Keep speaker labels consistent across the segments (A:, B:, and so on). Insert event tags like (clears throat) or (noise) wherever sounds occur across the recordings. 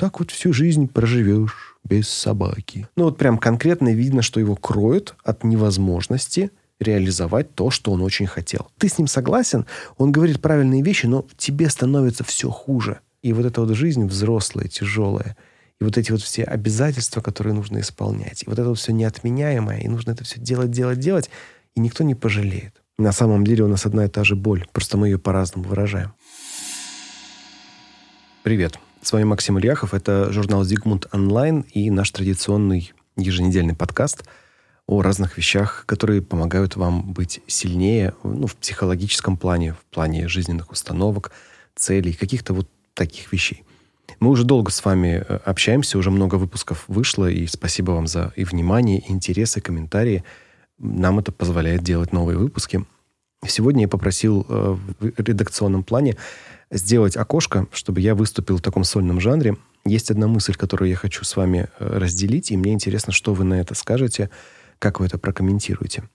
A: так вот всю жизнь проживешь без собаки. Ну вот прям конкретно видно, что его кроют от невозможности реализовать то, что он очень хотел. Ты с ним согласен, он говорит правильные вещи, но тебе становится все хуже. И вот эта вот жизнь взрослая, тяжелая, и вот эти вот все обязательства, которые нужно исполнять, и вот это вот все неотменяемое, и нужно это все делать, делать, делать, и никто не пожалеет. На самом деле у нас одна и та же боль, просто мы ее по-разному выражаем. Привет, с вами Максим Ильяхов, это журнал «Зигмунд онлайн» и наш традиционный еженедельный подкаст – о разных вещах, которые помогают вам быть сильнее ну, в психологическом плане, в плане жизненных установок, целей, каких-то вот таких вещей. Мы уже долго с вами э, общаемся, уже много выпусков вышло, и спасибо вам за и внимание, и интересы, комментарии. Нам это позволяет делать новые выпуски. Сегодня я попросил э, в редакционном плане сделать окошко, чтобы я выступил в таком сольном жанре. Есть одна мысль, которую я хочу с вами э, разделить, и мне интересно, что вы на это скажете – как вы это прокомментируете?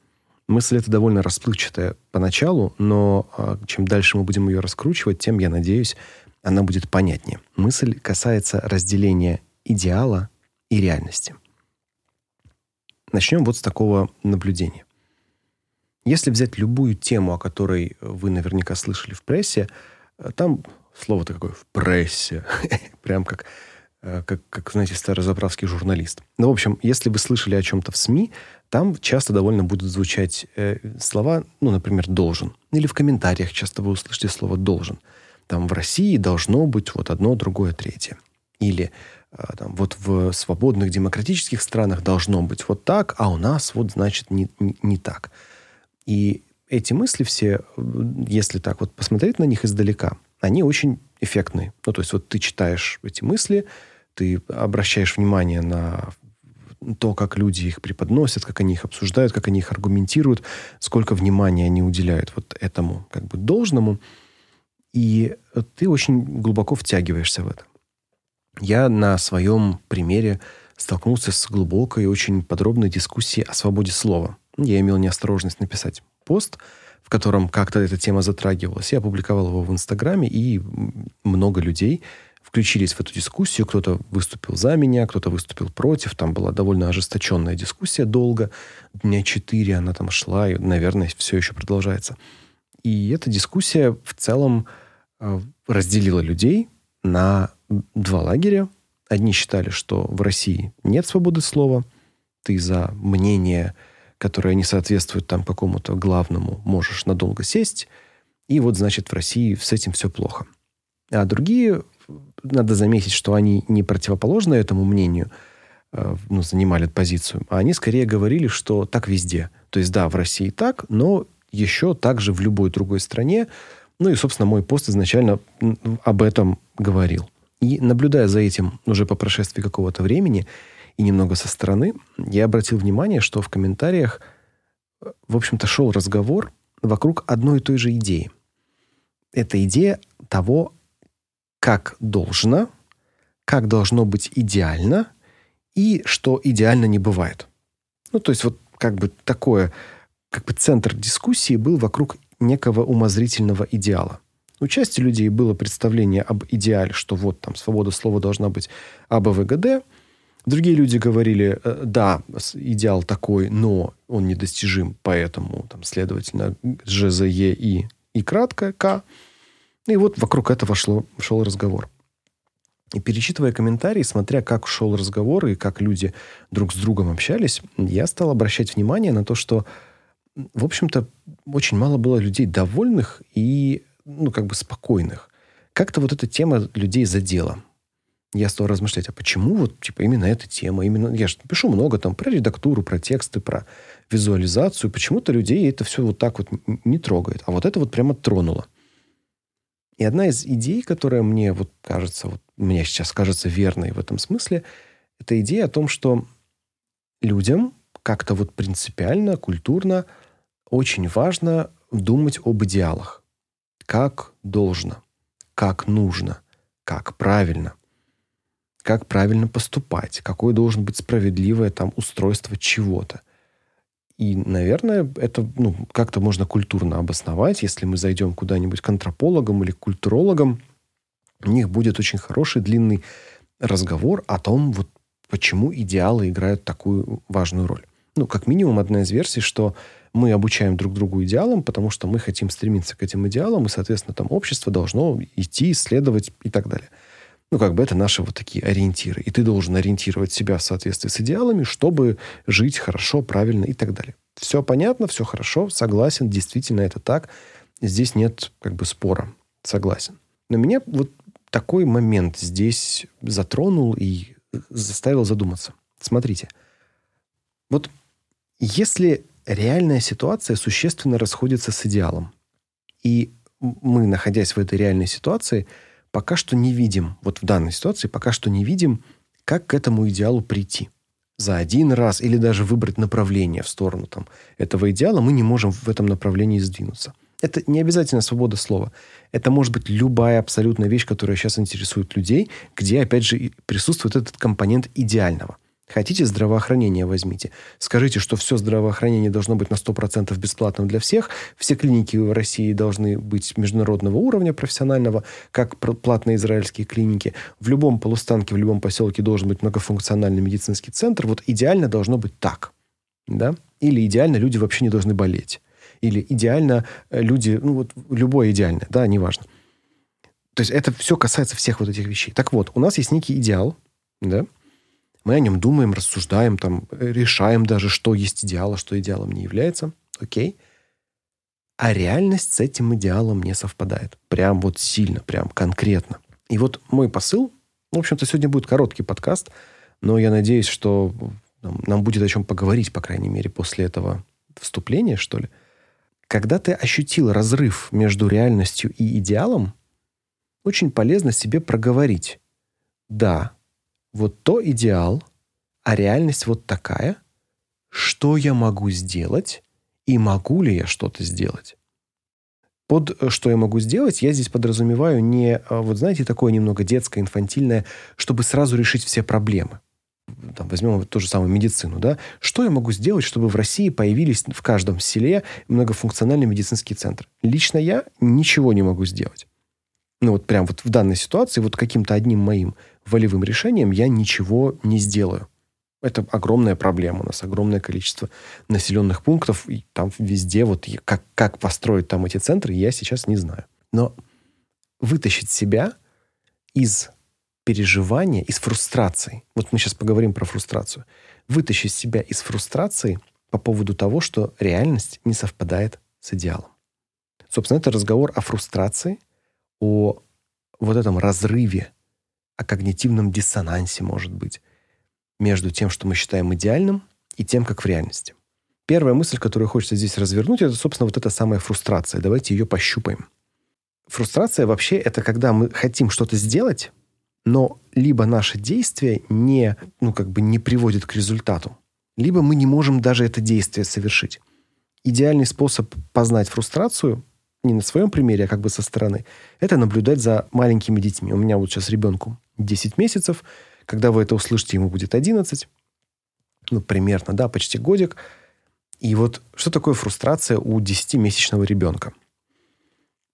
A: Мысль эта довольно расплывчатая поначалу, но а, чем дальше мы будем ее раскручивать, тем, я надеюсь, она будет понятнее. Мысль касается разделения идеала и реальности. Начнем вот с такого наблюдения. Если взять любую тему, о которой вы наверняка слышали в прессе, там слово такое в прессе, (laughs) прям как, э, как, как, знаете, старозаправский журналист. Ну, в общем, если вы слышали о чем-то в СМИ, там часто довольно будут звучать э, слова, ну, например, «должен». Или в комментариях часто вы услышите слово «должен». Там в России должно быть вот одно, другое, третье. Или э, там, вот в свободных демократических странах должно быть вот так, а у нас вот, значит, не, не, не так. И эти мысли все, если так вот посмотреть на них издалека, они очень эффектные. Ну, то есть вот ты читаешь эти мысли, ты обращаешь внимание на то, как люди их преподносят, как они их обсуждают, как они их аргументируют, сколько внимания они уделяют вот этому как бы должному. И ты очень глубоко втягиваешься в это. Я на своем примере столкнулся с глубокой и очень подробной дискуссией о свободе слова. Я имел неосторожность написать пост, в котором как-то эта тема затрагивалась. Я опубликовал его в Инстаграме, и много людей включились в эту дискуссию. Кто-то выступил за меня, кто-то выступил против. Там была довольно ожесточенная дискуссия долго. Дня четыре она там шла, и, наверное, все еще продолжается. И эта дискуссия в целом э, разделила людей на два лагеря. Одни считали, что в России нет свободы слова. Ты за мнение, которое не соответствует там какому-то главному, можешь надолго сесть. И вот, значит, в России с этим все плохо. А другие надо заметить, что они не противоположны этому мнению, э, ну, занимали позицию, а они скорее говорили, что так везде. То есть, да, в России так, но еще также в любой другой стране. Ну и, собственно, мой пост изначально об этом говорил. И наблюдая за этим уже по прошествии какого-то времени и немного со стороны, я обратил внимание, что в комментариях, э, в общем-то, шел разговор вокруг одной и той же идеи. Это идея того, как должно, как должно быть идеально и что идеально не бывает. Ну, то есть вот как бы такое, как бы центр дискуссии был вокруг некого умозрительного идеала. У части людей было представление об идеале, что вот там свобода слова должна быть АБВГД. Другие люди говорили, э, да, идеал такой, но он недостижим, поэтому там, следовательно, ЖЗЕ и, и кратко К. И вот вокруг этого шло, шел разговор. И перечитывая комментарии, смотря как шел разговор и как люди друг с другом общались, я стал обращать внимание на то, что, в общем-то, очень мало было людей довольных и, ну, как бы спокойных. Как-то вот эта тема людей задела. Я стал размышлять, а почему вот, типа, именно эта тема? Именно, я же пишу много там про редактуру, про тексты, про визуализацию. Почему-то людей это все вот так вот не трогает. А вот это вот прямо тронуло. И одна из идей, которая мне вот кажется, вот мне сейчас кажется верной в этом смысле, это идея о том, что людям как-то вот принципиально, культурно очень важно думать об идеалах. Как должно, как нужно, как правильно, как правильно поступать, какое должен быть справедливое там устройство чего-то. И, наверное, это ну, как-то можно культурно обосновать. Если мы зайдем куда-нибудь к антропологам или к культурологам, у них будет очень хороший длинный разговор о том, вот почему идеалы играют такую важную роль. Ну, как минимум, одна из версий, что мы обучаем друг другу идеалам, потому что мы хотим стремиться к этим идеалам, и, соответственно, там общество должно идти, исследовать и так далее. Ну, как бы это наши вот такие ориентиры. И ты должен ориентировать себя в соответствии с идеалами, чтобы жить хорошо, правильно и так далее. Все понятно, все хорошо, согласен, действительно это так. Здесь нет как бы спора, согласен. Но меня вот такой момент здесь затронул и заставил задуматься. Смотрите, вот если реальная ситуация существенно расходится с идеалом, и мы, находясь в этой реальной ситуации, пока что не видим, вот в данной ситуации пока что не видим, как к этому идеалу прийти. За один раз или даже выбрать направление в сторону там, этого идеала, мы не можем в этом направлении сдвинуться. Это не обязательно свобода слова. Это может быть любая абсолютная вещь, которая сейчас интересует людей, где, опять же, присутствует этот компонент идеального. Хотите здравоохранение возьмите. Скажите, что все здравоохранение должно быть на 100% бесплатным для всех. Все клиники в России должны быть международного уровня профессионального, как платные израильские клиники. В любом полустанке, в любом поселке должен быть многофункциональный медицинский центр. Вот идеально должно быть так. Да? Или идеально люди вообще не должны болеть. Или идеально э, люди, ну вот любое идеальное, да, неважно. То есть это все касается всех вот этих вещей. Так вот, у нас есть некий идеал, да, мы о нем думаем, рассуждаем, там, решаем даже, что есть идеал, а что идеалом не является. Окей. А реальность с этим идеалом не совпадает. Прям вот сильно, прям конкретно. И вот мой посыл, в общем-то, сегодня будет короткий подкаст, но я надеюсь, что нам будет о чем поговорить, по крайней мере, после этого вступления, что ли. Когда ты ощутил разрыв между реальностью и идеалом, очень полезно себе проговорить. Да, вот то идеал, а реальность вот такая, что я могу сделать и могу ли я что-то сделать. Под э, что я могу сделать, я здесь подразумеваю не, а, вот знаете, такое немного детское, инфантильное, чтобы сразу решить все проблемы. Там, возьмем ту же самую медицину, да? Что я могу сделать, чтобы в России появились в каждом селе многофункциональный медицинский центр? Лично я ничего не могу сделать. Ну вот прям вот в данной ситуации, вот каким-то одним моим волевым решением я ничего не сделаю. Это огромная проблема. У нас огромное количество населенных пунктов, и там везде вот как, как построить там эти центры, я сейчас не знаю. Но вытащить себя из переживания, из фрустрации. Вот мы сейчас поговорим про фрустрацию. Вытащить себя из фрустрации по поводу того, что реальность не совпадает с идеалом. Собственно, это разговор о фрустрации, о вот этом разрыве о когнитивном диссонансе, может быть, между тем, что мы считаем идеальным, и тем, как в реальности. Первая мысль, которую хочется здесь развернуть, это, собственно, вот эта самая фрустрация. Давайте ее пощупаем. Фрустрация вообще это когда мы хотим что-то сделать, но либо наше действие не, ну, как бы не приводит к результату, либо мы не можем даже это действие совершить. Идеальный способ познать фрустрацию не на своем примере, а как бы со стороны, это наблюдать за маленькими детьми. У меня вот сейчас ребенку 10 месяцев. Когда вы это услышите, ему будет 11. Ну, примерно, да, почти годик. И вот что такое фрустрация у 10-месячного ребенка?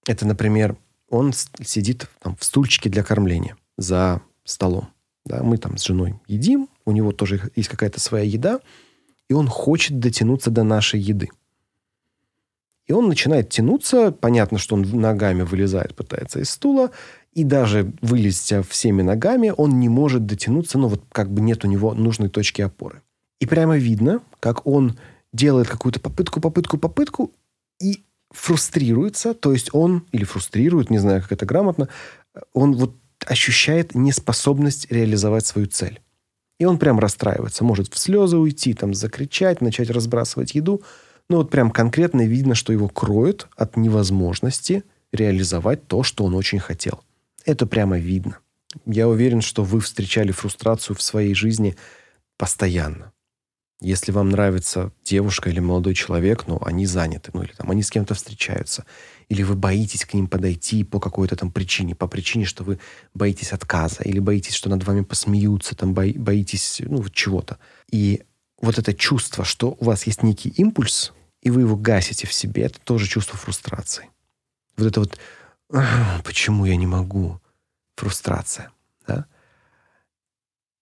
A: Это, например, он сидит там, в стульчике для кормления за столом. Да, мы там с женой едим, у него тоже есть какая-то своя еда, и он хочет дотянуться до нашей еды. И он начинает тянуться. Понятно, что он ногами вылезает, пытается из стула. И даже вылезть всеми ногами, он не может дотянуться, ну вот как бы нет у него нужной точки опоры. И прямо видно, как он делает какую-то попытку, попытку, попытку и фрустрируется, то есть он, или фрустрирует, не знаю, как это грамотно, он вот ощущает неспособность реализовать свою цель. И он прям расстраивается, может в слезы уйти, там закричать, начать разбрасывать еду – ну вот прям конкретно видно, что его кроют от невозможности реализовать то, что он очень хотел. Это прямо видно. Я уверен, что вы встречали фрустрацию в своей жизни постоянно. Если вам нравится девушка или молодой человек, но они заняты, ну или там они с кем-то встречаются, или вы боитесь к ним подойти по какой-то там причине, по причине, что вы боитесь отказа, или боитесь, что над вами посмеются, там боитесь, ну, чего-то. И вот это чувство, что у вас есть некий импульс, и вы его гасите в себе, это тоже чувство фрустрации. Вот это вот «почему я не могу?» Фрустрация. Да?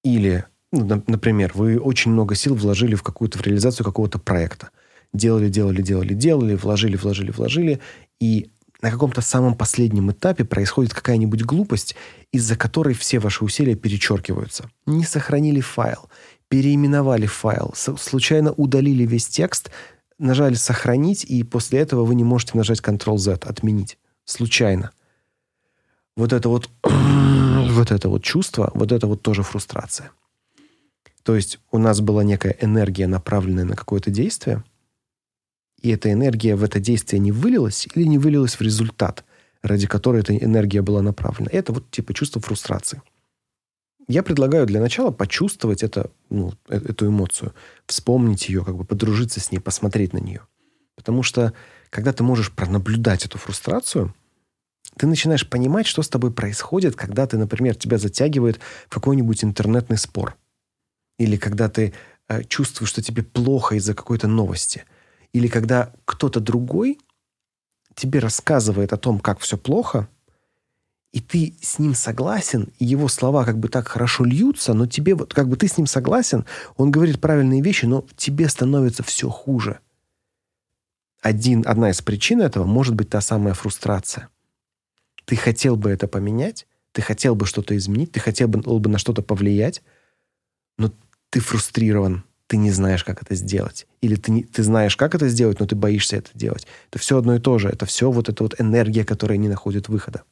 A: Или, ну, например, вы очень много сил вложили в какую-то в реализацию какого-то проекта. Делали, делали, делали, делали, вложили, вложили, вложили. И на каком-то самом последнем этапе происходит какая-нибудь глупость, из-за которой все ваши усилия перечеркиваются. Не сохранили файл, переименовали файл, случайно удалили весь текст, нажали «Сохранить», и после этого вы не можете нажать Ctrl-Z, «Отменить». Случайно. Вот это вот, (clears throat) вот это вот чувство, вот это вот тоже фрустрация. То есть у нас была некая энергия, направленная на какое-то действие, и эта энергия в это действие не вылилась или не вылилась в результат, ради которой эта энергия была направлена. Это вот типа чувство фрустрации. Я предлагаю для начала почувствовать это, ну, э, эту эмоцию, вспомнить ее, как бы подружиться с ней, посмотреть на нее. Потому что, когда ты можешь пронаблюдать эту фрустрацию, ты начинаешь понимать, что с тобой происходит, когда ты, например, тебя затягивает в какой-нибудь интернетный спор. Или когда ты э, чувствуешь, что тебе плохо из-за какой-то новости. Или когда кто-то другой тебе рассказывает о том, как все плохо – и ты с ним согласен, и его слова как бы так хорошо льются, но тебе вот как бы ты с ним согласен, он говорит правильные вещи, но тебе становится все хуже. Один, одна из причин этого может быть та самая фрустрация. Ты хотел бы это поменять, ты хотел бы что-то изменить, ты хотел бы, на что-то повлиять, но ты фрустрирован, ты не знаешь, как это сделать. Или ты, не, ты знаешь, как это сделать, но ты боишься это делать. Это все одно и то же. Это все вот эта вот энергия, которая не находит выхода.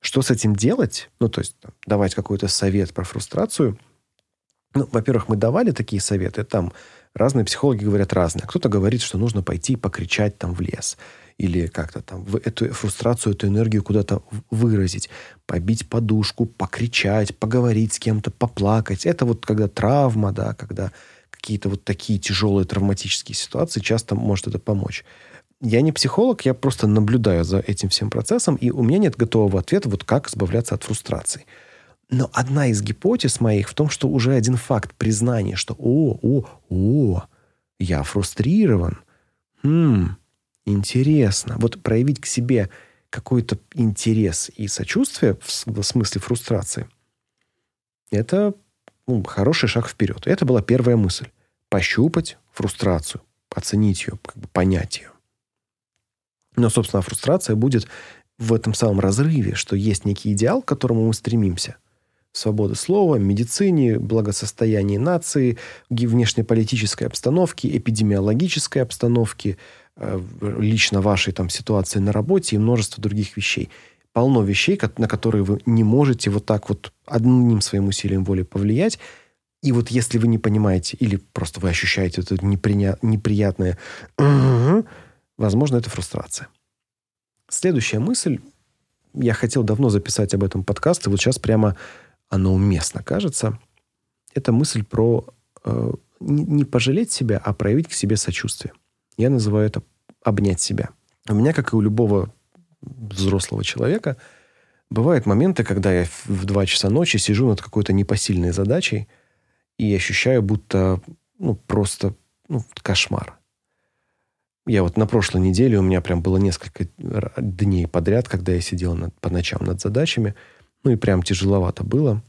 A: Что с этим делать? Ну, то есть там, давать какой-то совет про фрустрацию. Ну, во-первых, мы давали такие советы. Там разные психологи говорят разные. Кто-то говорит, что нужно пойти покричать там в лес. Или как-то там эту фрустрацию, эту энергию куда-то выразить. Побить подушку, покричать, поговорить с кем-то, поплакать. Это вот когда травма, да, когда какие-то вот такие тяжелые травматические ситуации, часто может это помочь я не психолог, я просто наблюдаю за этим всем процессом, и у меня нет готового ответа, вот как избавляться от фрустрации. Но одна из гипотез моих в том, что уже один факт признания, что «О, о, о, я фрустрирован». Хм, интересно. Вот проявить к себе какой-то интерес и сочувствие в, смысле фрустрации – это ну, хороший шаг вперед. Это была первая мысль. Пощупать фрустрацию, оценить ее, как бы понять ее. Но, собственно, фрустрация будет в этом самом разрыве, что есть некий идеал, к которому мы стремимся. Свобода слова, медицине, благосостоянии нации, внешнеполитической обстановки, эпидемиологической обстановки, э, лично вашей там ситуации на работе и множество других вещей. Полно вещей, на которые вы не можете вот так вот одним своим усилием воли повлиять. И вот если вы не понимаете или просто вы ощущаете это неприятное Возможно, это фрустрация. Следующая мысль. Я хотел давно записать об этом подкаст, и вот сейчас прямо оно уместно кажется. Это мысль про э, не пожалеть себя, а проявить к себе сочувствие. Я называю это обнять себя. У меня, как и у любого взрослого человека, бывают моменты, когда я в 2 часа ночи сижу над какой-то непосильной задачей и ощущаю, будто ну, просто ну, кошмар. Я вот на прошлой неделе у меня прям было несколько дней подряд, когда я сидел над, по ночам над задачами. Ну и прям тяжеловато было.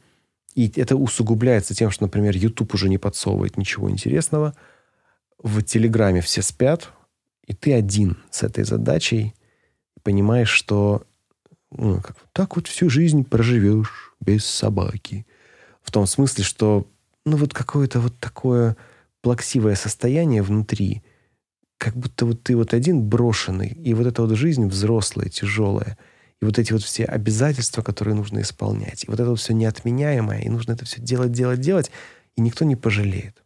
A: И это усугубляется тем, что, например, YouTube уже не подсовывает ничего интересного. В Телеграме все спят, и ты один с этой задачей. Понимаешь, что ну, как, так вот всю жизнь проживешь без собаки. В том смысле, что ну вот какое-то вот такое плаксивое состояние внутри – как будто вот ты вот один брошенный, и вот эта вот жизнь взрослая, тяжелая, и вот эти вот все обязательства, которые нужно исполнять, и вот это вот все неотменяемое, и нужно это все делать, делать, делать, и никто не пожалеет.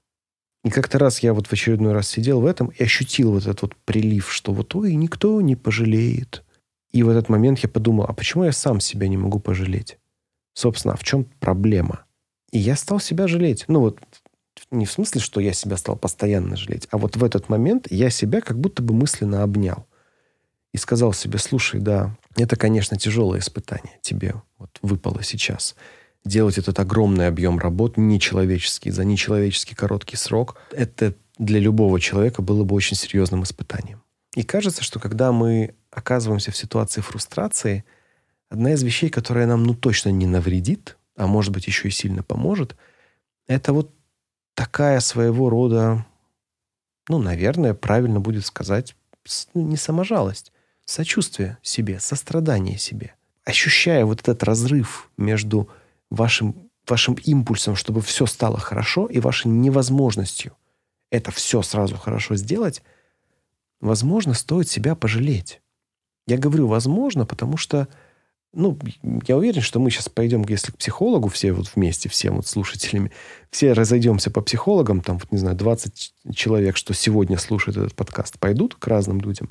A: И как-то раз я вот в очередной раз сидел в этом и ощутил вот этот вот прилив, что вот ой, никто не пожалеет. И в этот момент я подумал, а почему я сам себя не могу пожалеть? Собственно, а в чем проблема? И я стал себя жалеть. Ну вот не в смысле, что я себя стал постоянно жалеть, а вот в этот момент я себя как будто бы мысленно обнял. И сказал себе, слушай, да, это, конечно, тяжелое испытание тебе вот выпало сейчас. Делать этот огромный объем работ нечеловеческий, за нечеловеческий короткий срок, это для любого человека было бы очень серьезным испытанием. И кажется, что когда мы оказываемся в ситуации фрустрации, одна из вещей, которая нам ну точно не навредит, а может быть еще и сильно поможет – это вот такая своего рода, ну, наверное, правильно будет сказать, ну, не саможалость, сочувствие себе, сострадание себе. Ощущая вот этот разрыв между вашим, вашим импульсом, чтобы все стало хорошо, и вашей невозможностью это все сразу хорошо сделать, возможно, стоит себя пожалеть. Я говорю «возможно», потому что ну, я уверен, что мы сейчас пойдем, если к психологу все вот вместе, все вот слушателями, все разойдемся по психологам, там, вот, не знаю, 20 человек, что сегодня слушают этот подкаст, пойдут к разным людям,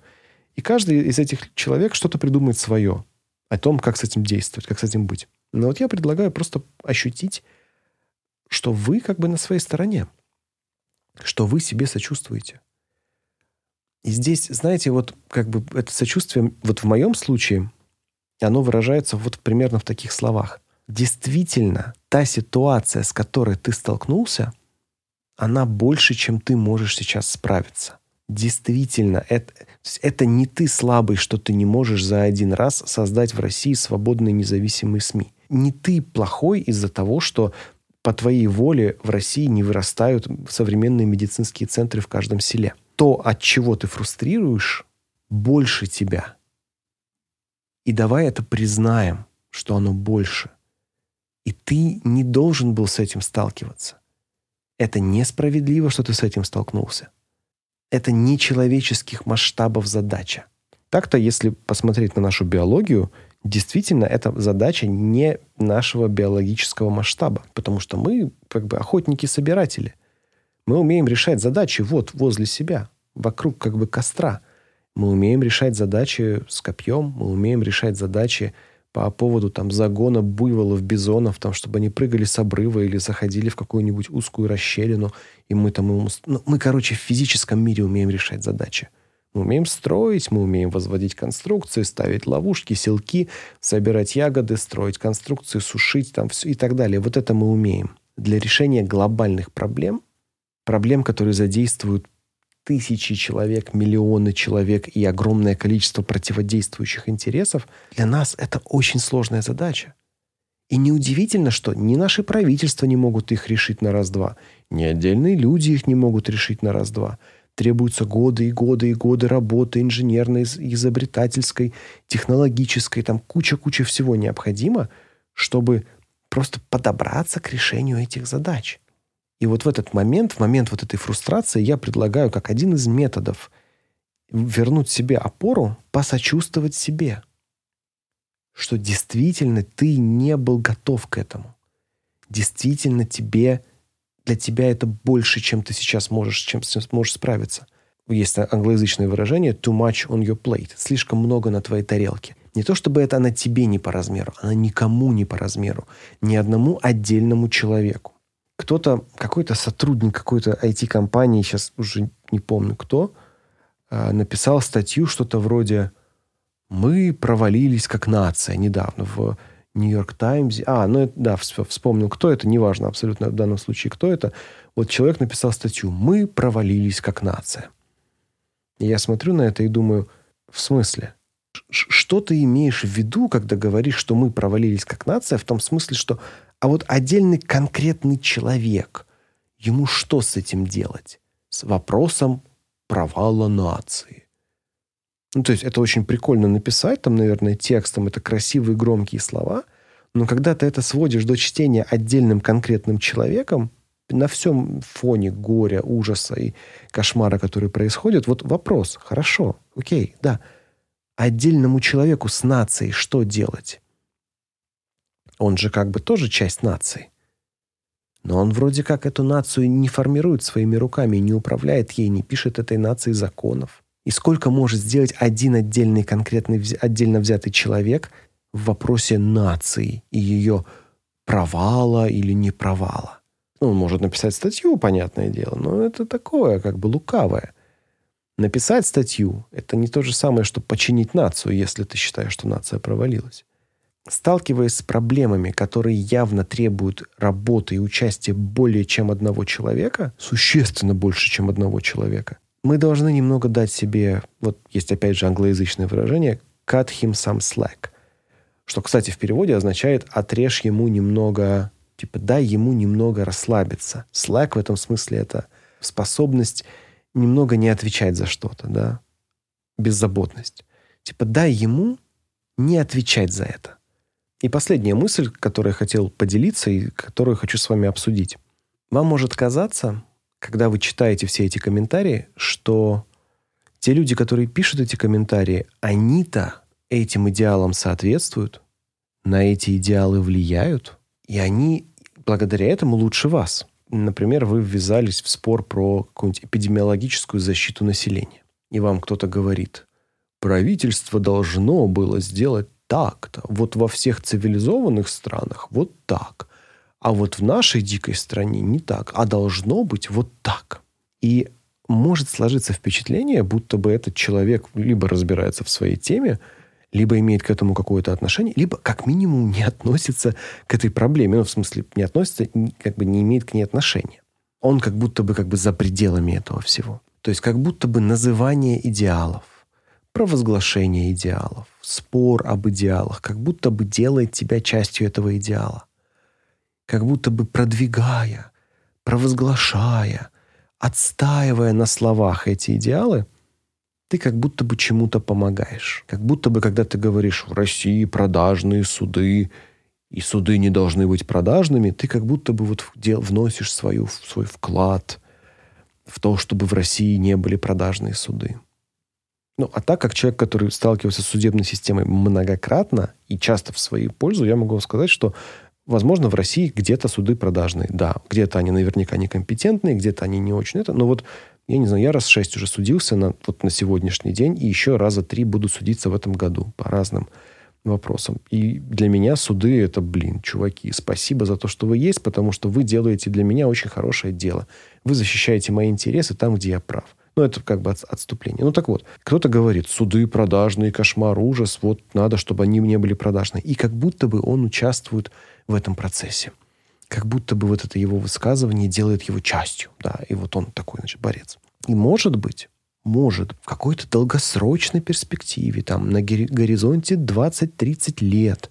A: и каждый из этих человек что-то придумает свое о том, как с этим действовать, как с этим быть. Но вот я предлагаю просто ощутить, что вы как бы на своей стороне, что вы себе сочувствуете. И здесь, знаете, вот как бы это сочувствие, вот в моем случае – и оно выражается вот примерно в таких словах. Действительно, та ситуация, с которой ты столкнулся, она больше, чем ты можешь сейчас справиться. Действительно, это, это не ты слабый, что ты не можешь за один раз создать в России свободные независимые СМИ. Не ты плохой из-за того, что по твоей воле в России не вырастают современные медицинские центры в каждом селе. То, от чего ты фрустрируешь, больше тебя – и давай это признаем, что оно больше. И ты не должен был с этим сталкиваться. Это несправедливо, что ты с этим столкнулся. Это не человеческих масштабов задача. Так-то, если посмотреть на нашу биологию, действительно, эта задача не нашего биологического масштаба, потому что мы как бы охотники-собиратели. Мы умеем решать задачи вот возле себя, вокруг как бы костра – мы умеем решать задачи с копьем, мы умеем решать задачи по поводу там загона буйволов, бизонов, там, чтобы они прыгали с обрыва или заходили в какую-нибудь узкую расщелину, и мы там... Ну, мы, короче, в физическом мире умеем решать задачи. Мы умеем строить, мы умеем возводить конструкции, ставить ловушки, селки, собирать ягоды, строить конструкции, сушить там все и так далее. Вот это мы умеем. Для решения глобальных проблем, проблем, которые задействуют тысячи человек, миллионы человек и огромное количество противодействующих интересов, для нас это очень сложная задача. И неудивительно, что ни наши правительства не могут их решить на раз-два, ни отдельные люди их не могут решить на раз-два. Требуются годы и годы и годы работы инженерной, изобретательской, технологической, там куча-куча всего необходимо, чтобы просто подобраться к решению этих задач. И вот в этот момент, в момент вот этой фрустрации, я предлагаю как один из методов вернуть себе опору, посочувствовать себе, что действительно ты не был готов к этому. Действительно тебе, для тебя это больше, чем ты сейчас можешь, чем сможешь справиться. Есть англоязычное выражение «too much on your plate» – слишком много на твоей тарелке. Не то чтобы это она тебе не по размеру, она никому не по размеру, ни одному отдельному человеку кто-то, какой-то сотрудник какой-то IT-компании, сейчас уже не помню кто, а, написал статью что-то вроде «Мы провалились как нация» недавно в Нью-Йорк Таймс. А, ну да, вспомнил, кто это, неважно абсолютно в данном случае, кто это. Вот человек написал статью «Мы провалились как нация». Я смотрю на это и думаю, в смысле? Что ты имеешь в виду, когда говоришь, что мы провалились как нация, в том смысле, что а вот отдельный конкретный человек, ему что с этим делать? С вопросом провала нации. Ну, то есть это очень прикольно написать, там, наверное, текстом, это красивые громкие слова, но когда ты это сводишь до чтения отдельным конкретным человеком, на всем фоне горя, ужаса и кошмара, который происходит, вот вопрос, хорошо, окей, да, отдельному человеку с нацией что делать? Он же как бы тоже часть нации. Но он вроде как эту нацию не формирует своими руками, не управляет ей, не пишет этой нации законов. И сколько может сделать один отдельный конкретный отдельно взятый человек в вопросе нации и ее провала или не провала? Ну, он может написать статью, понятное дело, но это такое, как бы лукавое. Написать статью – это не то же самое, что починить нацию, если ты считаешь, что нация провалилась. Сталкиваясь с проблемами, которые явно требуют работы и участия более чем одного человека, существенно больше, чем одного человека, мы должны немного дать себе, вот есть опять же англоязычное выражение, cut him some slack, что, кстати, в переводе означает «отрежь ему немного Типа дай ему немного расслабиться. Slack в этом смысле это способность немного не отвечать за что-то, да, беззаботность. Типа дай ему не отвечать за это. И последняя мысль, которую я хотел поделиться и которую хочу с вами обсудить. Вам может казаться, когда вы читаете все эти комментарии, что те люди, которые пишут эти комментарии, они-то этим идеалам соответствуют, на эти идеалы влияют, и они благодаря этому лучше вас. Например, вы ввязались в спор про какую-нибудь эпидемиологическую защиту населения. И вам кто-то говорит, правительство должно было сделать так-то. Вот во всех цивилизованных странах вот так. А вот в нашей дикой стране не так. А должно быть вот так. И может сложиться впечатление, будто бы этот человек либо разбирается в своей теме, либо имеет к этому какое-то отношение, либо как минимум не относится к этой проблеме. Ну, в смысле, не относится, как бы не имеет к ней отношения. Он как будто бы как бы за пределами этого всего. То есть как будто бы называние идеалов, провозглашение идеалов, спор об идеалах, как будто бы делает тебя частью этого идеала. Как будто бы продвигая, провозглашая, отстаивая на словах эти идеалы, ты как будто бы чему-то помогаешь. Как будто бы, когда ты говоришь, в России продажные суды, и суды не должны быть продажными, ты как будто бы вот вносишь свою, свой вклад в то, чтобы в России не были продажные суды. Ну, а так как человек, который сталкивался с судебной системой многократно и часто в свою пользу, я могу сказать, что, возможно, в России где-то суды продажные. Да, где-то они наверняка некомпетентные, где-то они не очень это. Но вот я не знаю, я раз шесть уже судился на, вот на сегодняшний день, и еще раза три буду судиться в этом году по разным вопросам. И для меня суды это, блин, чуваки, спасибо за то, что вы есть, потому что вы делаете для меня очень хорошее дело. Вы защищаете мои интересы там, где я прав. Ну, это как бы от, отступление. Ну, так вот, кто-то говорит, суды продажные, кошмар, ужас, вот надо, чтобы они не были продажные. И как будто бы он участвует в этом процессе как будто бы вот это его высказывание делает его частью, да, и вот он такой, значит, борец. И может быть, может в какой-то долгосрочной перспективе, там, на горизонте 20-30 лет,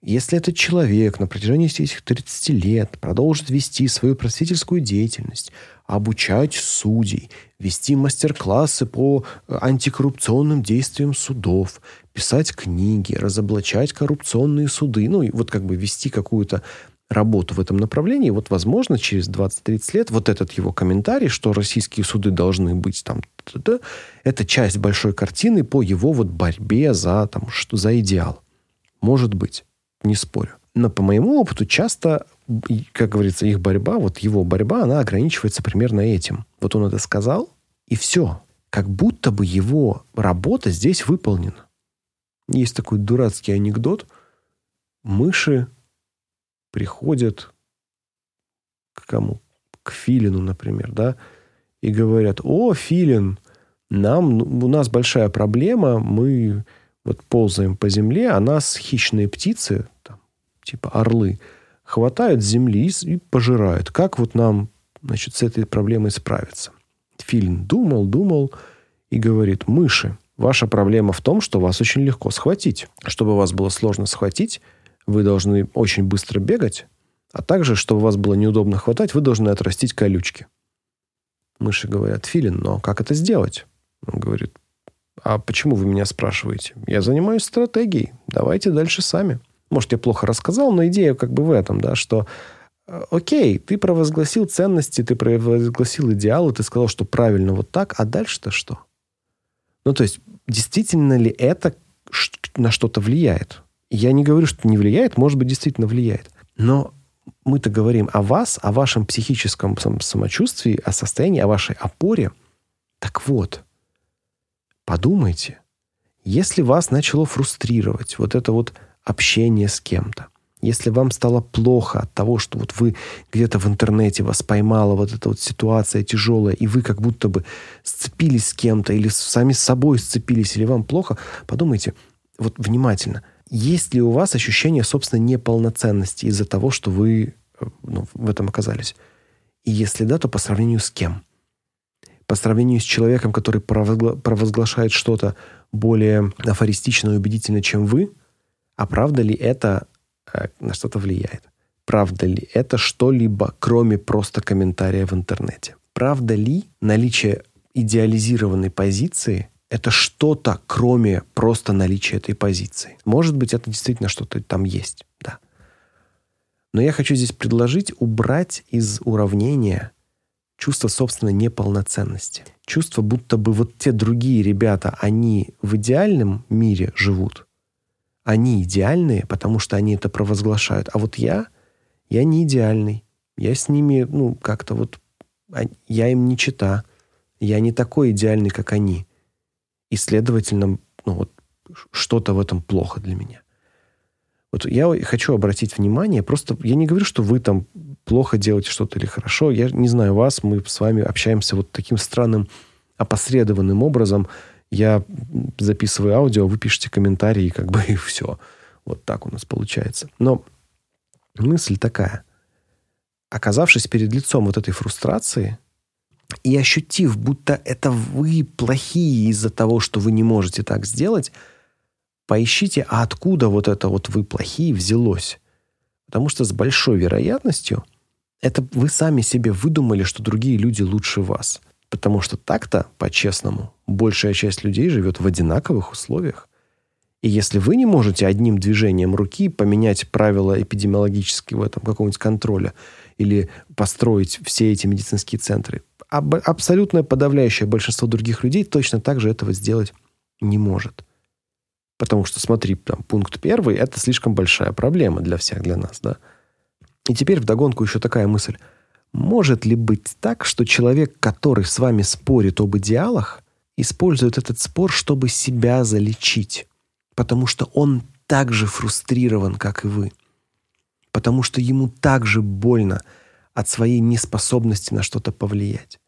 A: если этот человек на протяжении этих 30 лет продолжит вести свою просветительскую деятельность, обучать судей, вести мастер-классы по э, антикоррупционным действиям судов, писать книги, разоблачать коррупционные суды, ну и вот как бы вести какую-то работу в этом направлении, вот, возможно, через 20-30 лет вот этот его комментарий, что российские суды должны быть там, это часть большой картины по его вот борьбе за, там, что, за идеал. Может быть, не спорю. Но по моему опыту часто, как говорится, их борьба, вот его борьба, она ограничивается примерно этим. Вот он это сказал, и все. Как будто бы его работа здесь выполнена. Есть такой дурацкий анекдот. Мыши приходят к кому? К Филину, например, да, и говорят, о, Филин, нам, у нас большая проблема, мы вот ползаем по земле, а нас хищные птицы, там, типа орлы, хватают с земли и пожирают. Как вот нам, значит, с этой проблемой справиться? Филин думал, думал и говорит, мыши, ваша проблема в том, что вас очень легко схватить. Чтобы вас было сложно схватить, вы должны очень быстро бегать, а также, чтобы вас было неудобно хватать, вы должны отрастить колючки. Мыши говорят, Филин, но как это сделать? Он говорит, а почему вы меня спрашиваете? Я занимаюсь стратегией, давайте дальше сами. Может, я плохо рассказал, но идея как бы в этом, да, что э, окей, ты провозгласил ценности, ты провозгласил идеалы, ты сказал, что правильно вот так, а дальше-то что? Ну, то есть, действительно ли это на что-то влияет? Я не говорю, что не влияет, может быть, действительно влияет. Но мы-то говорим о вас, о вашем психическом самочувствии, о состоянии, о вашей опоре. Так вот, подумайте, если вас начало фрустрировать вот это вот общение с кем-то, если вам стало плохо от того, что вот вы где-то в интернете вас поймала вот эта вот ситуация тяжелая, и вы как будто бы сцепились с кем-то, или сами с собой сцепились, или вам плохо, подумайте, вот внимательно – есть ли у вас ощущение собственной неполноценности из-за того, что вы э, ну, в этом оказались? И если да, то по сравнению с кем? По сравнению с человеком, который провозглашает что-то более афористично и убедительно, чем вы, а правда ли это э, на что-то влияет? правда ли это что-либо, кроме просто комментария в интернете. Правда ли наличие идеализированной позиции это что-то, кроме просто наличия этой позиции. Может быть, это действительно что-то там есть, да. Но я хочу здесь предложить убрать из уравнения чувство собственной неполноценности. Чувство, будто бы вот те другие ребята, они в идеальном мире живут. Они идеальные, потому что они это провозглашают. А вот я, я не идеальный. Я с ними, ну, как-то вот, а, я им не чита. Я не такой идеальный, как они. И, следовательно, ну, вот, что-то в этом плохо для меня. Вот я хочу обратить внимание, просто я не говорю, что вы там плохо делаете что-то или хорошо. Я не знаю вас, мы с вами общаемся вот таким странным опосредованным образом. Я записываю аудио, вы пишете комментарии, как бы и все. Вот так у нас получается. Но мысль такая. Оказавшись перед лицом вот этой фрустрации и ощутив, будто это вы плохие из-за того, что вы не можете так сделать, поищите, а откуда вот это вот вы плохие взялось. Потому что с большой вероятностью это вы сами себе выдумали, что другие люди лучше вас. Потому что так-то, по-честному, большая часть людей живет в одинаковых условиях. И если вы не можете одним движением руки поменять правила эпидемиологического этом какого-нибудь контроля или построить все эти медицинские центры, абсолютное подавляющее большинство других людей точно так же этого сделать не может. Потому что, смотри, там, пункт первый – это слишком большая проблема для всех, для нас, да. И теперь вдогонку еще такая мысль. Может ли быть так, что человек, который с вами спорит об идеалах, использует этот спор, чтобы себя залечить? Потому что он так же фрустрирован, как и вы. Потому что ему так же больно от своей неспособности на что-то повлиять.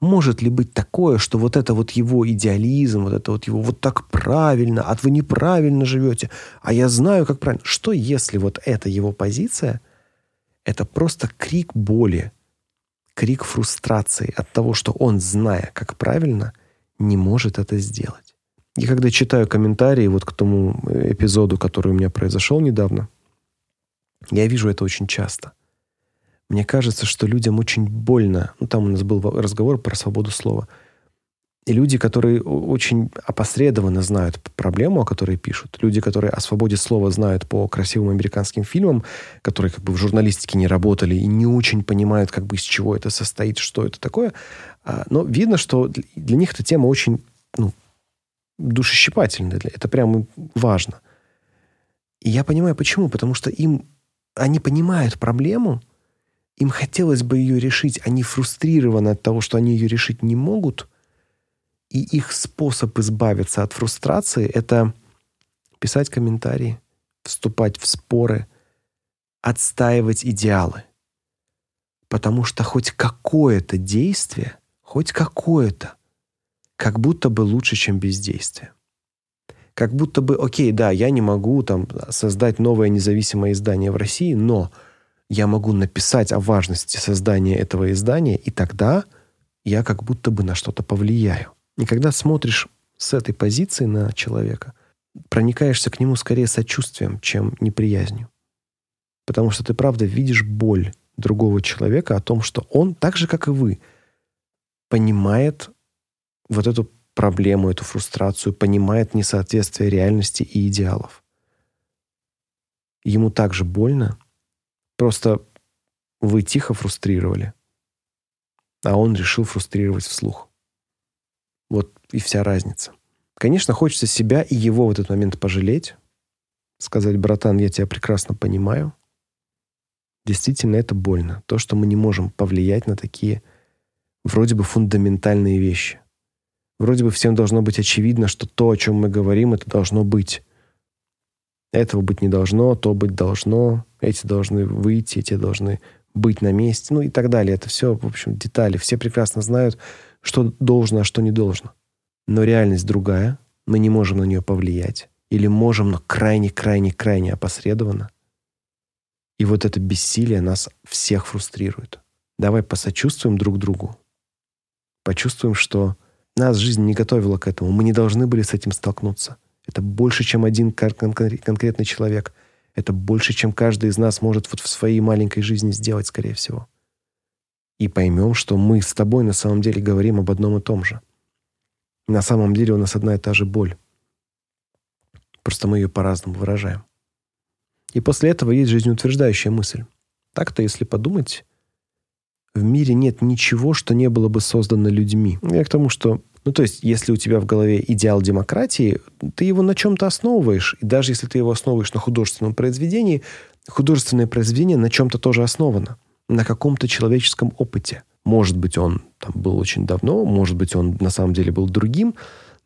A: Может ли быть такое, что вот это вот его идеализм, вот это вот его вот так правильно, а вы неправильно живете, а я знаю, как правильно. Что если вот эта его позиция – это просто крик боли, крик фрустрации от того, что он, зная, как правильно, не может это сделать. И когда читаю комментарии вот к тому эпизоду, который у меня произошел недавно, я вижу это очень часто – мне кажется, что людям очень больно. Ну, там у нас был разговор про свободу слова. И люди, которые очень опосредованно знают проблему, о которой пишут, люди, которые о свободе слова знают по красивым американским фильмам, которые как бы в журналистике не работали и не очень понимают, как бы из чего это состоит, что это такое. А, но видно, что для них эта тема очень ну, душещипательная. Это прямо важно. И я понимаю, почему. Потому что им они понимают проблему, им хотелось бы ее решить, они фрустрированы от того, что они ее решить не могут, и их способ избавиться от фрустрации — это писать комментарии, вступать в споры, отстаивать идеалы. Потому что хоть какое-то действие, хоть какое-то, как будто бы лучше, чем бездействие. Как будто бы, окей, да, я не могу там создать новое независимое издание в России, но — я могу написать о важности создания этого издания, и тогда я как будто бы на что-то повлияю. И когда смотришь с этой позиции на человека, проникаешься к нему скорее сочувствием, чем неприязнью. Потому что ты правда видишь боль другого человека о том, что он, так же, как и вы, понимает вот эту проблему, эту фрустрацию, понимает несоответствие реальности и идеалов. Ему также больно, Просто вы тихо фрустрировали, а он решил фрустрировать вслух. Вот и вся разница. Конечно, хочется себя и его в этот момент пожалеть, сказать, братан, я тебя прекрасно понимаю. Действительно, это больно. То, что мы не можем повлиять на такие вроде бы фундаментальные вещи. Вроде бы всем должно быть очевидно, что то, о чем мы говорим, это должно быть. Этого быть не должно, то быть должно, эти должны выйти, эти должны быть на месте, ну и так далее. Это все, в общем, детали. Все прекрасно знают, что должно, а что не должно. Но реальность другая, мы не можем на нее повлиять. Или можем, но крайне-крайне-крайне опосредованно. И вот это бессилие нас всех фрустрирует. Давай посочувствуем друг другу. Почувствуем, что нас жизнь не готовила к этому. Мы не должны были с этим столкнуться. Это больше, чем один кон- конкретный человек. Это больше, чем каждый из нас может вот в своей маленькой жизни сделать, скорее всего. И поймем, что мы с тобой на самом деле говорим об одном и том же. На самом деле у нас одна и та же боль. Просто мы ее по-разному выражаем. И после этого есть жизнеутверждающая мысль. Так-то, если подумать, в мире нет ничего, что не было бы создано людьми. Я к тому, что ну, то есть, если у тебя в голове идеал демократии, ты его на чем-то основываешь. И даже если ты его основываешь на художественном произведении, художественное произведение на чем-то тоже основано. На каком-то человеческом опыте. Может быть, он там был очень давно, может быть, он на самом деле был другим.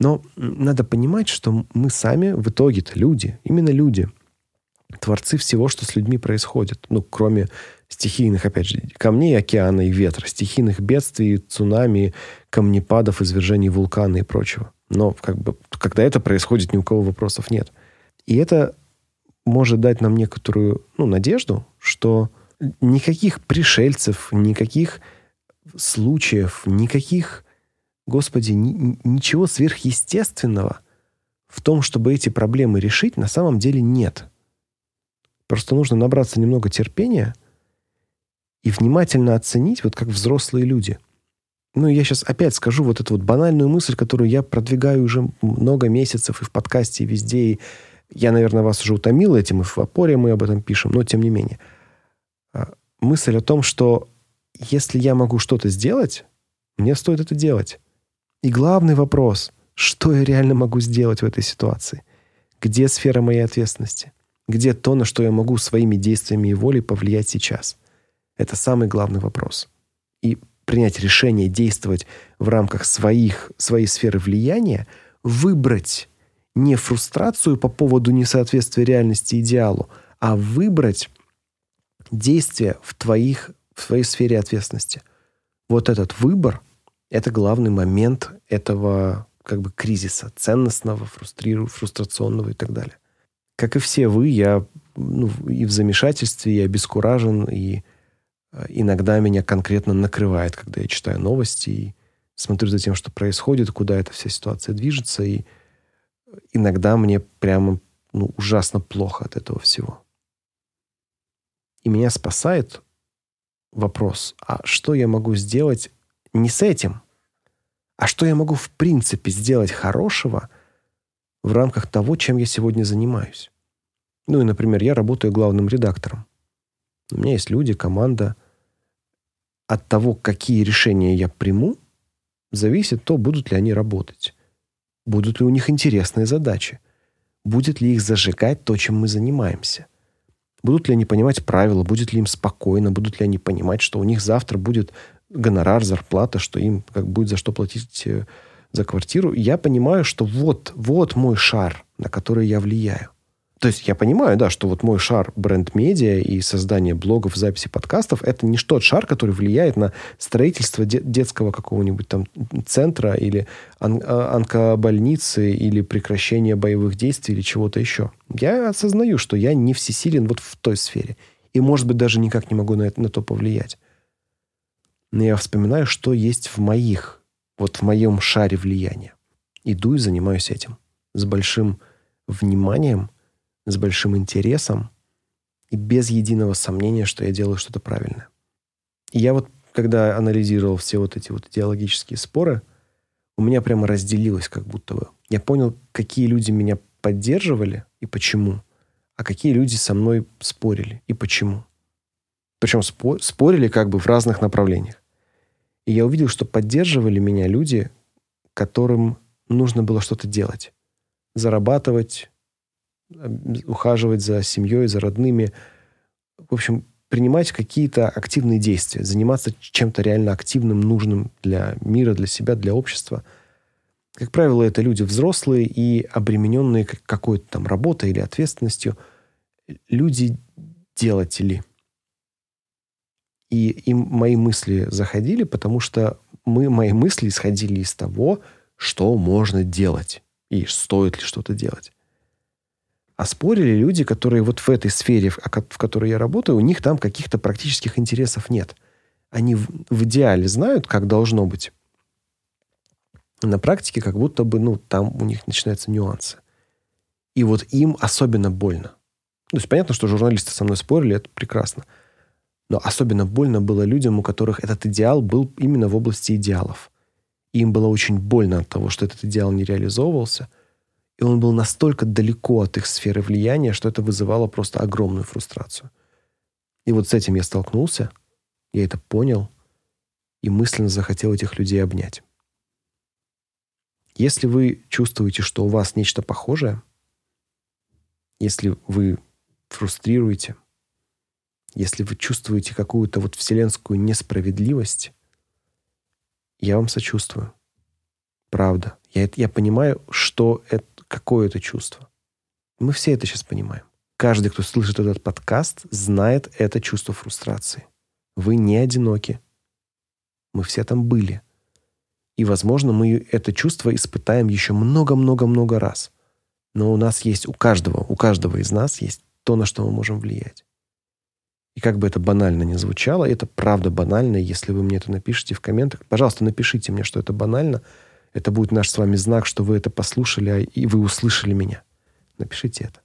A: Но надо понимать, что мы сами в итоге-то люди. Именно люди. Творцы всего, что с людьми происходит. Ну, кроме стихийных, опять же, камней, океана и ветра, стихийных бедствий, цунами, камнепадов, извержений вулкана и прочего. Но как бы, когда это происходит, ни у кого вопросов нет. И это может дать нам некоторую ну, надежду, что никаких пришельцев, никаких случаев, никаких, Господи, ни, ничего сверхъестественного в том, чтобы эти проблемы решить, на самом деле нет. Просто нужно набраться немного терпения – и внимательно оценить, вот как взрослые люди. Ну, я сейчас опять скажу вот эту вот банальную мысль, которую я продвигаю уже много месяцев и в подкасте, и везде. И я, наверное, вас уже утомил этим, и в опоре мы об этом пишем, но тем не менее. А, мысль о том, что если я могу что-то сделать, мне стоит это делать. И главный вопрос, что я реально могу сделать в этой ситуации? Где сфера моей ответственности? Где то, на что я могу своими действиями и волей повлиять сейчас? Это самый главный вопрос. И принять решение действовать в рамках своих, своей сферы влияния, выбрать не фрустрацию по поводу несоответствия реальности идеалу, а выбрать действия в, твоих, в твоей сфере ответственности. Вот этот выбор – это главный момент этого как бы кризиса, ценностного, фрустрационного и так далее. Как и все вы, я ну, и в замешательстве, и обескуражен, и Э, иногда меня конкретно накрывает, когда я читаю новости и смотрю за тем, что происходит, куда эта вся ситуация движется, и иногда мне прямо ну, ужасно плохо от этого всего. И меня спасает вопрос, а что я могу сделать не с этим, а что я могу в принципе сделать хорошего в рамках того, чем я сегодня занимаюсь. Ну и, например, я работаю главным редактором. У меня есть люди, команда. От того, какие решения я приму, зависит то, будут ли они работать. Будут ли у них интересные задачи. Будет ли их зажигать то, чем мы занимаемся. Будут ли они понимать правила, будет ли им спокойно, будут ли они понимать, что у них завтра будет гонорар, зарплата, что им как будет за что платить э, за квартиру. Я понимаю, что вот, вот мой шар, на который я влияю. То есть я понимаю, да, что вот мой шар бренд-медиа и создание блогов, записи подкастов – это не тот шар, который влияет на строительство де- детского какого-нибудь там центра или он- а, онкобольницы или прекращение боевых действий или чего-то еще. Я осознаю, что я не всесилен вот в той сфере. И, может быть, даже никак не могу на, это, на то повлиять. Но я вспоминаю, что есть в моих, вот в моем шаре влияния. Иду и занимаюсь этим. С большим вниманием – с большим интересом и без единого сомнения, что я делаю что-то правильное. И я вот, когда анализировал все вот эти вот идеологические споры, у меня прямо разделилось как будто бы. Я понял, какие люди меня поддерживали и почему, а какие люди со мной спорили и почему. Причем спо- спорили как бы в разных направлениях. И я увидел, что поддерживали меня люди, которым нужно было что-то делать. Зарабатывать, ухаживать за семьей, за родными. В общем, принимать какие-то активные действия, заниматься чем-то реально активным, нужным для мира, для себя, для общества. Как правило, это люди взрослые и обремененные какой-то там работой или ответственностью. Люди-делатели. И им мои мысли заходили, потому что мы, мои мысли исходили из того, что можно делать и стоит ли что-то делать. А спорили люди, которые вот в этой сфере, в которой я работаю, у них там каких-то практических интересов нет. Они в, в идеале знают, как должно быть. На практике как будто бы, ну, там у них начинаются нюансы. И вот им особенно больно. То есть понятно, что журналисты со мной спорили, это прекрасно. Но особенно больно было людям, у которых этот идеал был именно в области идеалов. Им было очень больно от того, что этот идеал не реализовывался. И он был настолько далеко от их сферы влияния, что это вызывало просто огромную фрустрацию. И вот с этим я столкнулся, я это понял и мысленно захотел этих людей обнять. Если вы чувствуете, что у вас нечто похожее, если вы фрустрируете, если вы чувствуете какую-то вот вселенскую несправедливость, я вам сочувствую. Правда. Я, я понимаю, что это, какое это чувство. Мы все это сейчас понимаем. Каждый, кто слышит этот подкаст, знает это чувство фрустрации. Вы не одиноки. Мы все там были. И, возможно, мы это чувство испытаем еще много-много-много раз. Но у нас есть, у каждого, у каждого из нас есть то, на что мы можем влиять. И как бы это банально ни звучало, это правда банально, если вы мне это напишите в комментах. Пожалуйста, напишите мне, что это банально. Это будет наш с вами знак, что вы это послушали, а и вы услышали меня. Напишите это.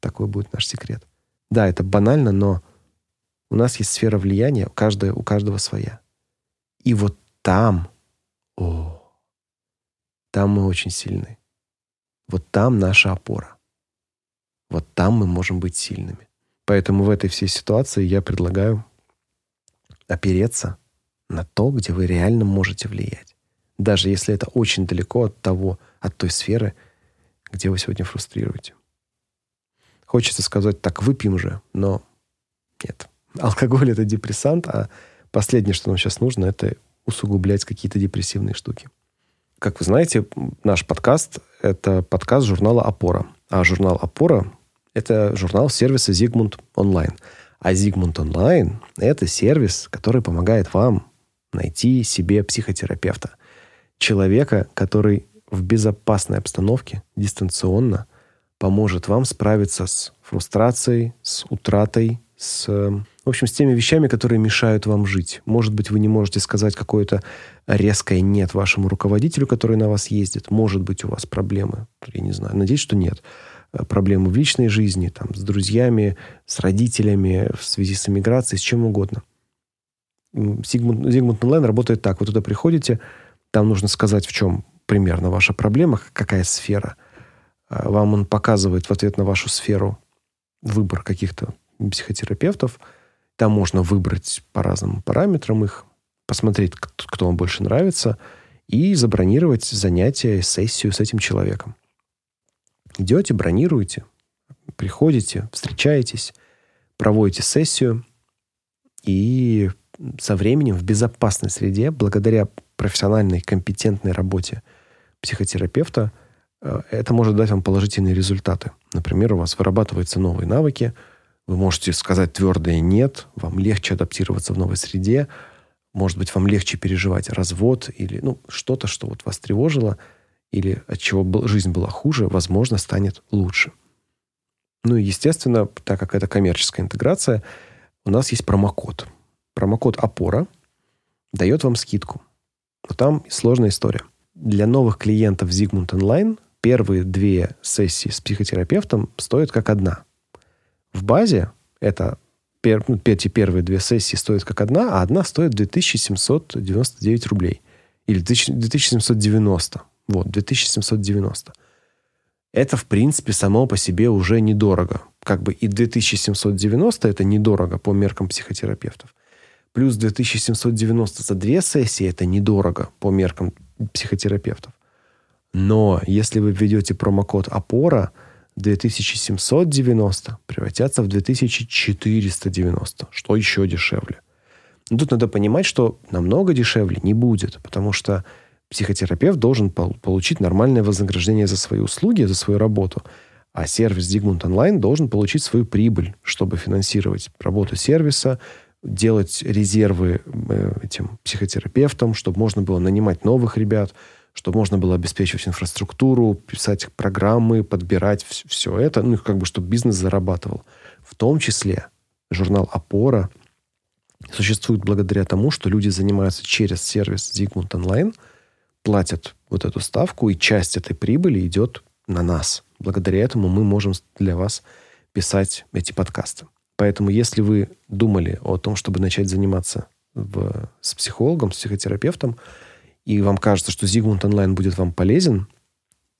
A: Такой будет наш секрет. Да, это банально, но у нас есть сфера влияния, у каждого, у каждого своя. И вот там, о, там мы очень сильны. Вот там наша опора. Вот там мы можем быть сильными. Поэтому в этой всей ситуации я предлагаю опереться на то, где вы реально можете влиять. Даже если это очень далеко от того, от той сферы, где вы сегодня фрустрируете. Хочется сказать, так, выпьем же, но нет. Алкоголь — это депрессант, а последнее, что нам сейчас нужно, это усугублять какие-то депрессивные штуки. Как вы знаете, наш подкаст — это подкаст журнала «Опора». А журнал «Опора» Это журнал сервиса Zigmund Online. А Zigmund Online – это сервис, который помогает вам найти себе психотерапевта. Человека, который в безопасной обстановке, дистанционно, поможет вам справиться с фрустрацией, с утратой, с, в общем, с теми вещами, которые мешают вам жить. Может быть, вы не можете сказать какое-то резкое «нет» вашему руководителю, который на вас ездит. Может быть, у вас проблемы. Я не знаю. Надеюсь, что нет. Э, проблемы в личной жизни, там, с друзьями, с родителями, в связи с эмиграцией, с чем угодно. Зигмунд, Зигмунд онлайн работает так. Вы туда приходите, там нужно сказать, в чем примерно ваша проблема, какая сфера. А вам он показывает в ответ на вашу сферу выбор каких-то психотерапевтов. Там можно выбрать по разным параметрам их, посмотреть, кто вам больше нравится, и забронировать занятие, сессию с этим человеком. Идете, бронируете, приходите, встречаетесь, проводите сессию, и со временем в безопасной среде, благодаря профессиональной, компетентной работе психотерапевта, э, это может дать вам положительные результаты. Например, у вас вырабатываются новые навыки, вы можете сказать твердое «нет», вам легче адаптироваться в новой среде, может быть, вам легче переживать развод или ну, что-то, что вот вас тревожило – или от чего жизнь была хуже, возможно, станет лучше. Ну и, естественно, так как это коммерческая интеграция, у нас есть промокод. Промокод «Опора» дает вам скидку. Но там сложная история. Для новых клиентов Zigmund Online первые две сессии с психотерапевтом стоят как одна. В базе это пер, ну, эти первые две сессии стоят как одна, а одна стоит 2799 рублей. Или 2790. Вот, 2790. Это, в принципе, само по себе уже недорого. Как бы и 2790 это недорого по меркам психотерапевтов. Плюс 2790 за две сессии это недорого по меркам психотерапевтов. Но если вы введете промокод «Опора», 2790 превратятся в 2490, что еще дешевле. Но тут надо понимать, что намного дешевле не будет, потому что психотерапевт должен получить нормальное вознаграждение за свои услуги, за свою работу, а сервис Digmund Online должен получить свою прибыль, чтобы финансировать работу сервиса, делать резервы э, этим психотерапевтам, чтобы можно было нанимать новых ребят, чтобы можно было обеспечивать инфраструктуру, писать программы, подбирать все это, ну, как бы, чтобы бизнес зарабатывал. В том числе журнал «Опора» существует благодаря тому, что люди занимаются через сервис Zigmund Online – платят вот эту ставку, и часть этой прибыли идет на нас. Благодаря этому мы можем для вас писать эти подкасты. Поэтому, если вы думали о том, чтобы начать заниматься в, с психологом, с психотерапевтом, и вам кажется, что Zigmund Online будет вам полезен,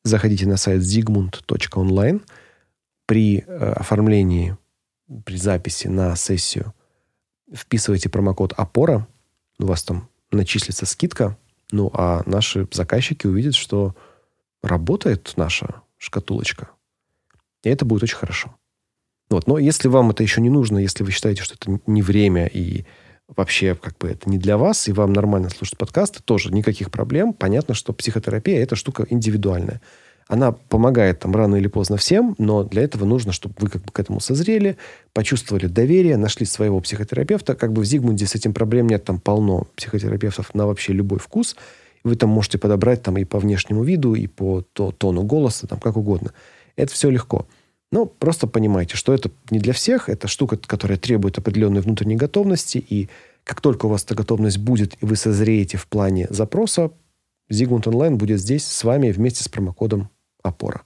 A: заходите на сайт zigmund.online. При э, оформлении, при записи на сессию вписывайте промокод «Опора», у вас там начислится скидка, ну, а наши заказчики увидят, что работает наша шкатулочка. И это будет очень хорошо. Вот. Но если вам это еще не нужно, если вы считаете, что это не время и вообще как бы это не для вас, и вам нормально слушать подкасты, тоже никаких проблем. Понятно, что психотерапия – это штука индивидуальная. Она помогает там рано или поздно всем, но для этого нужно, чтобы вы как бы к этому созрели, почувствовали доверие, нашли своего психотерапевта. Как бы в Зигмунде с этим проблем нет, там полно психотерапевтов на вообще любой вкус. Вы там можете подобрать там и по внешнему виду, и по то, тону голоса, там как угодно. Это все легко. Но просто понимайте, что это не для всех. Это штука, которая требует определенной внутренней готовности. И как только у вас эта готовность будет, и вы созреете в плане запроса, Zigmund Online будет здесь с вами вместе с промокодом «Опора».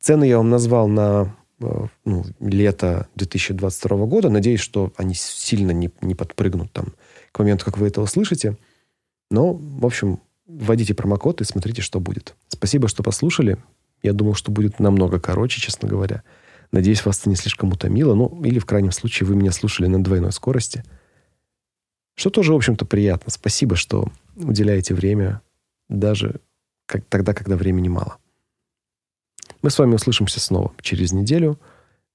A: Цены я вам назвал на э, ну, лето 2022 года. Надеюсь, что они сильно не, не подпрыгнут там к моменту, как вы это услышите. Но, в общем, вводите промокод и смотрите, что будет. Спасибо, что послушали. Я думал, что будет намного короче, честно говоря. Надеюсь, вас это не слишком утомило. Ну, или в крайнем случае вы меня слушали на двойной скорости. Что тоже, в общем-то, приятно. Спасибо, что уделяете время даже как, тогда, когда времени мало. Мы с вами услышимся снова через неделю.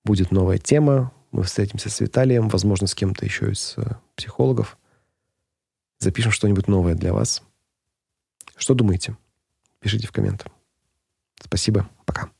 A: Будет новая тема. Мы встретимся с Виталием, возможно, с кем-то еще из э, психологов. Запишем что-нибудь новое для вас. Что думаете? Пишите в комментах. Спасибо. Пока.